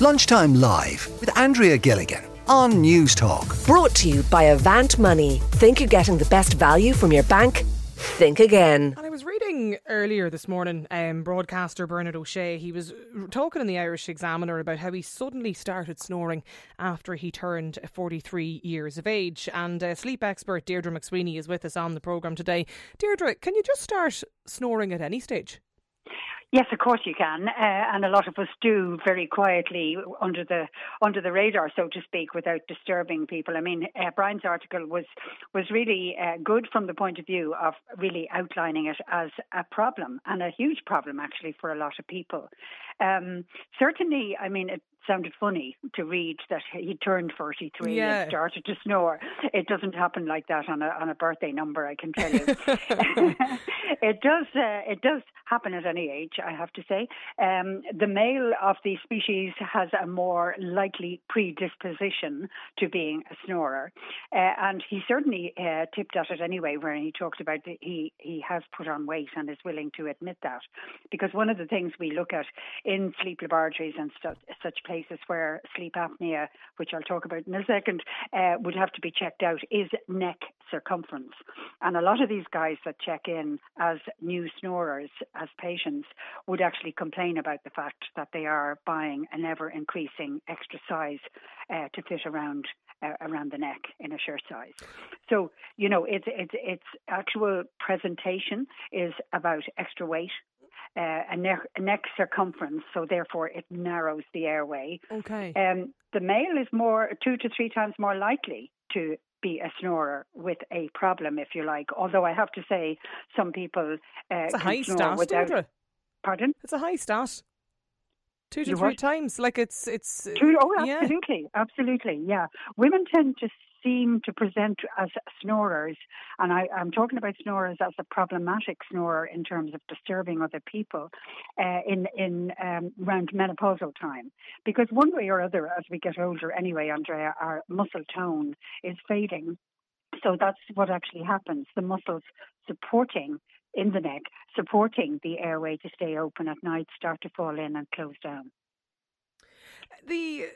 Lunchtime Live with Andrea Gilligan on Newstalk. Brought to you by Avant Money. Think you're getting the best value from your bank? Think again. And I was reading earlier this morning, um, broadcaster Bernard O'Shea, he was talking in the Irish Examiner about how he suddenly started snoring after he turned 43 years of age. And uh, sleep expert Deirdre McSweeney is with us on the programme today. Deirdre, can you just start snoring at any stage? Yes, of course you can, uh, and a lot of us do very quietly under the under the radar, so to speak, without disturbing people. I mean, uh, Brian's article was was really uh, good from the point of view of really outlining it as a problem and a huge problem actually for a lot of people. Um, certainly, I mean, it sounded funny to read that he turned 43 Yeah. and started to snore. It doesn't happen like that on a on a birthday number, I can tell you. it does uh, it does happen at any age, I have to say. Um, the male of the species has a more likely predisposition to being a snorer, uh, and he certainly uh, tipped at it anyway, when he talked about that he he has put on weight and is willing to admit that, because one of the things we look at in sleep laboratories and stu- such places where sleep apnea, which I'll talk about in a second, uh, would have to be checked out, is neck circumference. And a lot of these guys that check in as new snorers, as patients, would actually complain about the fact that they are buying an ever increasing extra size uh, to fit around uh, around the neck in a shirt size. So you know, it's it's its actual presentation is about extra weight. Uh, a, neck, a neck circumference, so therefore it narrows the airway. Okay. Um, the male is more two to three times more likely to be a snorer with a problem, if you like. Although I have to say, some people uh, It's a high snore stat, without. Pardon? It's a high stat. Two to You three times. Like it's it's Two, oh, yeah. absolutely, absolutely, yeah. Women tend to seem to present as snorers, and I, I'm talking about snorers as a problematic snorer in terms of disturbing other people uh, in in um, around menopausal time. Because one way or other, as we get older, anyway, Andrea, our muscle tone is fading. So that's what actually happens. The muscles supporting in the neck, supporting the airway to stay open at night, start to fall in and close down. the,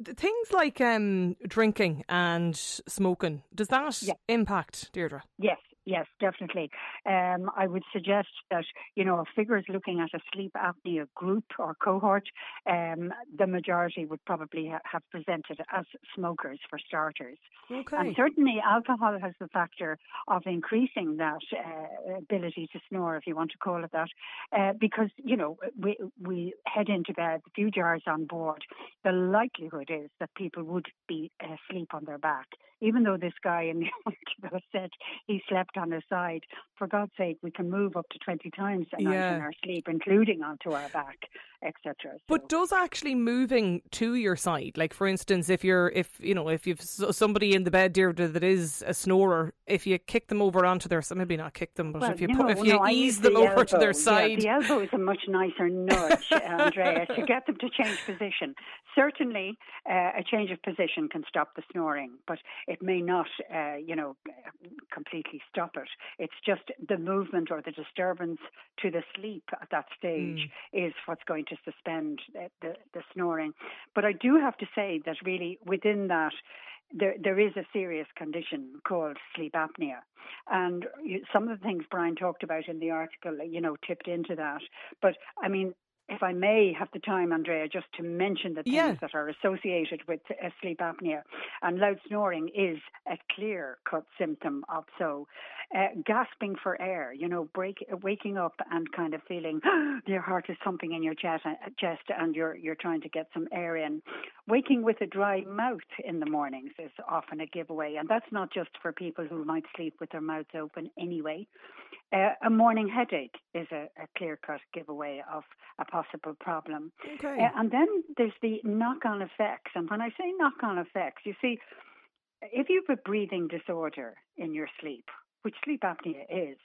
the things like um, drinking and smoking does that Yeah. impact Deirdre? Yes, yes, definitely. Um, I would suggest that, you know, if figures looking at a sleep apnea group or cohort, um, the majority would probably ha- have presented as smokers for starters. Okay. And certainly alcohol has the factor of increasing that uh, ability to snore, if you want to call it that, uh, because, you know, we, we head into bed, a few jars on board, the likelihood is that people would be asleep on their back. Even though this guy in the article said he slept on his side, for God's sake, we can move up to 20 times a night Yeah. in our sleep, including onto our back, etc. But does actually moving to your side, like for instance, if you're, if you know, if you've somebody in the bed, dear, that is a snorer, if you kick them over onto their, so maybe not kick them, but Well, if you no, put, if you no, ease them the over to their side, Yeah, the elbow is a much nicer nudge, Andrea, to get them to change position. Certainly, uh, a change of position can stop the snoring, but it may not, uh, you know, completely stop it. It's just the movement or the disturbance to the sleep at that stage is what's going to suspend the, the, the snoring. But I do have to say that really within that, there, there is a serious condition called sleep apnea. And some of the things Brian talked about in the article, you know, tipped into that. But I mean, if I may have the time, Andrea, just to mention the things Yeah. that are associated with uh, sleep apnea. And loud snoring is a clear cut symptom of so. Uh, gasping for air, you know, break, waking up and kind of feeling your heart is thumping in your chest, uh, chest and you're, you're trying to get some air in. Waking with a dry mouth in the mornings is often a giveaway. And that's not just for people who might sleep with their mouths open anyway. Uh, a morning headache is a, a clear cut giveaway of a possible problem. okay, Uh, and then there's the knock on effects. And when I say knock on effects, you see, if you have a breathing disorder in your sleep, which sleep apnea is,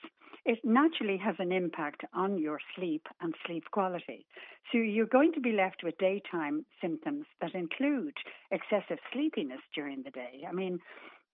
it naturally has an impact on your sleep and sleep quality. So you're going to be left with daytime symptoms that include excessive sleepiness during the day. I mean,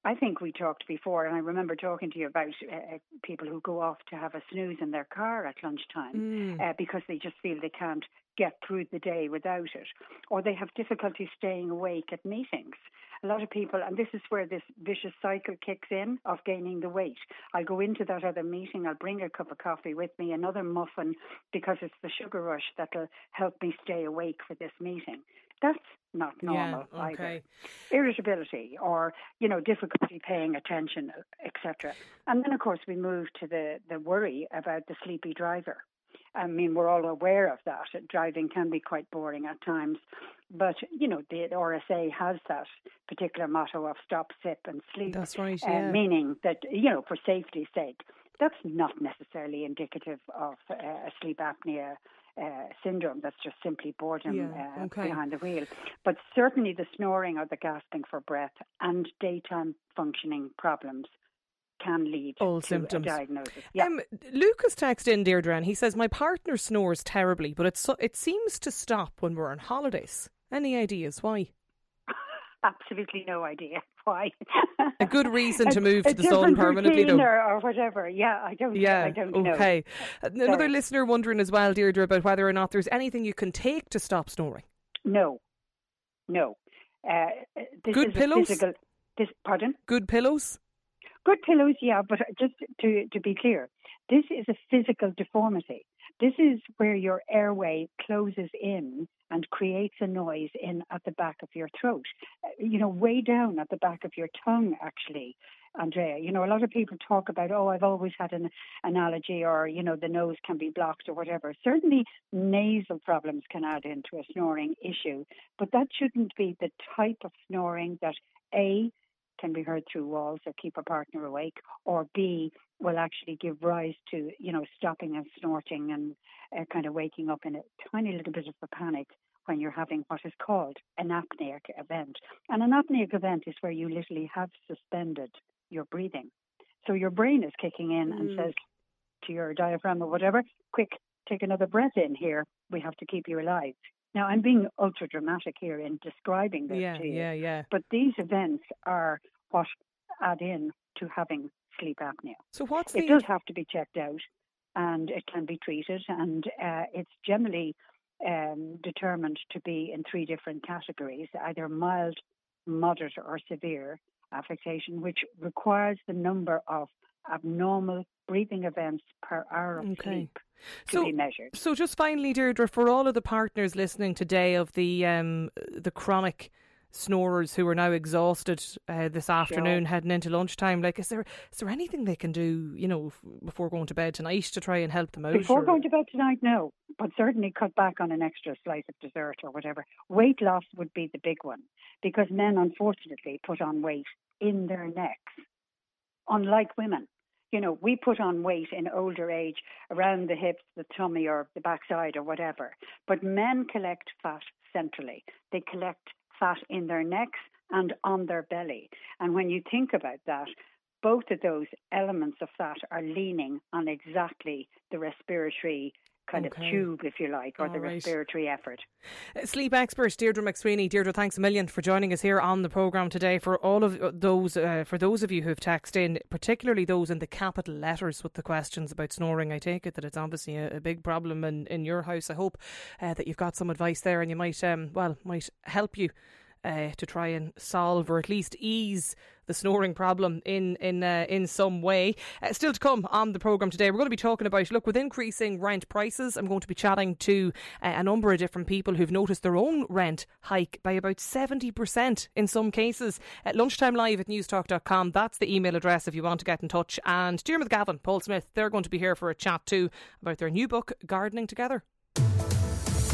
I think we talked before, and I remember talking to you about uh, people who go off to have a snooze in their car at lunchtime Mm. uh, because they just feel they can't get through the day without it, or they have difficulty staying awake at meetings. A lot of people, and this is where this vicious cycle kicks in of gaining the weight. I'll go into that other meeting, I'll bring a cup of coffee with me, another muffin, because it's the sugar rush that'll help me stay awake for this meeting. That's not normal yeah, okay. either. Irritability or, you know, difficulty paying attention, etc. And then, of course, we move to the, the worry about the sleepy driver. I mean, we're all aware of that. Driving can be quite boring at times. But, you know, the RSA has that particular motto of stop, sip, and sleep. That's right, uh, yeah. Uh, meaning that, you know, for safety's sake. That's not necessarily indicative of uh, a sleep apnea uh, syndrome. That's just simply boredom yeah, uh, okay. behind the wheel. But certainly the snoring or the gasping for breath and daytime functioning problems can lead All to symptoms. a diagnosis. Yeah. Um, Lucas texted in, Deirdre, and he says, My partner snores terribly, but it, so, it seems to stop when we're on holidays. Any ideas why? Absolutely no idea why. A good reason to move a, to the sun permanently, though. Or, or, whatever. Yeah, I don't. Yeah, I don't know. okay. Another Sorry. listener wondering as well, Deirdre, about whether or not there's anything you can take to stop snoring. No, no. Uh, this Good is pillows? Physical, this, pardon. Good pillows? Good pillows, yeah, but just to, to be clear, this is a physical deformity. This is where your airway closes in and creates a noise in at the back of your throat. Uh, You know, way down at the back of your tongue, actually, Andrea. You know, a lot of people talk about, oh, I've always had an, an allergy or, you know, the nose can be blocked or whatever. Certainly, nasal problems can add into a snoring issue, but that shouldn't be the type of snoring that A, can be heard through walls or keep a partner awake, or B, will actually give rise to, you know, stopping and snorting and uh, kind of waking up in a tiny little bit of a panic when you're having what is called an apneic event. And an apneic event is where you literally have suspended your breathing. So your brain is kicking in and Mm. says to your diaphragm or whatever, quick, take another breath in here. We have to keep you alive. Now, I'm being ultra dramatic here in describing this Yeah, to you. yeah, yeah. But these events are what add in to having sleep apnea. So what's It the does have to be checked out and it can be treated, and uh, it's generally um, determined to be in three different categories either mild, moderate, or severe affectation, which requires the number of abnormal breathing events per hour of Okay. sleep to So- be measured. So just finally, Deirdre, for all of the partners listening today of the um, the chronic snorers who are now exhausted uh, this afternoon heading into lunchtime, like is there is there anything they can do, you know, f- before going to bed tonight to try and help them out? Before or- going to bed tonight, no, but certainly cut back on an extra slice of dessert or whatever. Weight loss would be the big one because men, unfortunately, put on weight in their necks, unlike women. You know, we put on weight in older age around the hips, the tummy, or the backside, or whatever. But men collect fat centrally. They collect fat in their necks and on their belly. And when you think about that, both of those elements of fat are leaning on exactly the respiratory kind Okay. of tube, if you like, or All the right. respiratory effort. Uh, Sleep expert Deirdre McSweeney. Deirdre, thanks a million for joining us here on the programme today. For all of uh, those, uh, for those of you who've texted in, particularly those in the capital letters with the questions about snoring, I take it that it's obviously a, a big problem in, in your house. I hope uh, that you've got some advice there, and you might, um, well, might help you. Uh, to try and solve or at least ease the snoring problem in in uh, in some way. Uh, still to come on the program today, we're going to be talking about look with increasing rent prices. I'm going to be chatting to uh, a number of different people who've noticed their own rent hike by about seventy percent in some cases. At lunchtime live at newstalk.com. That's the email address if you want to get in touch. And Diarmuid Gavin, Paul Smith, they're going to be here for a chat too about their new book, Gardening Together.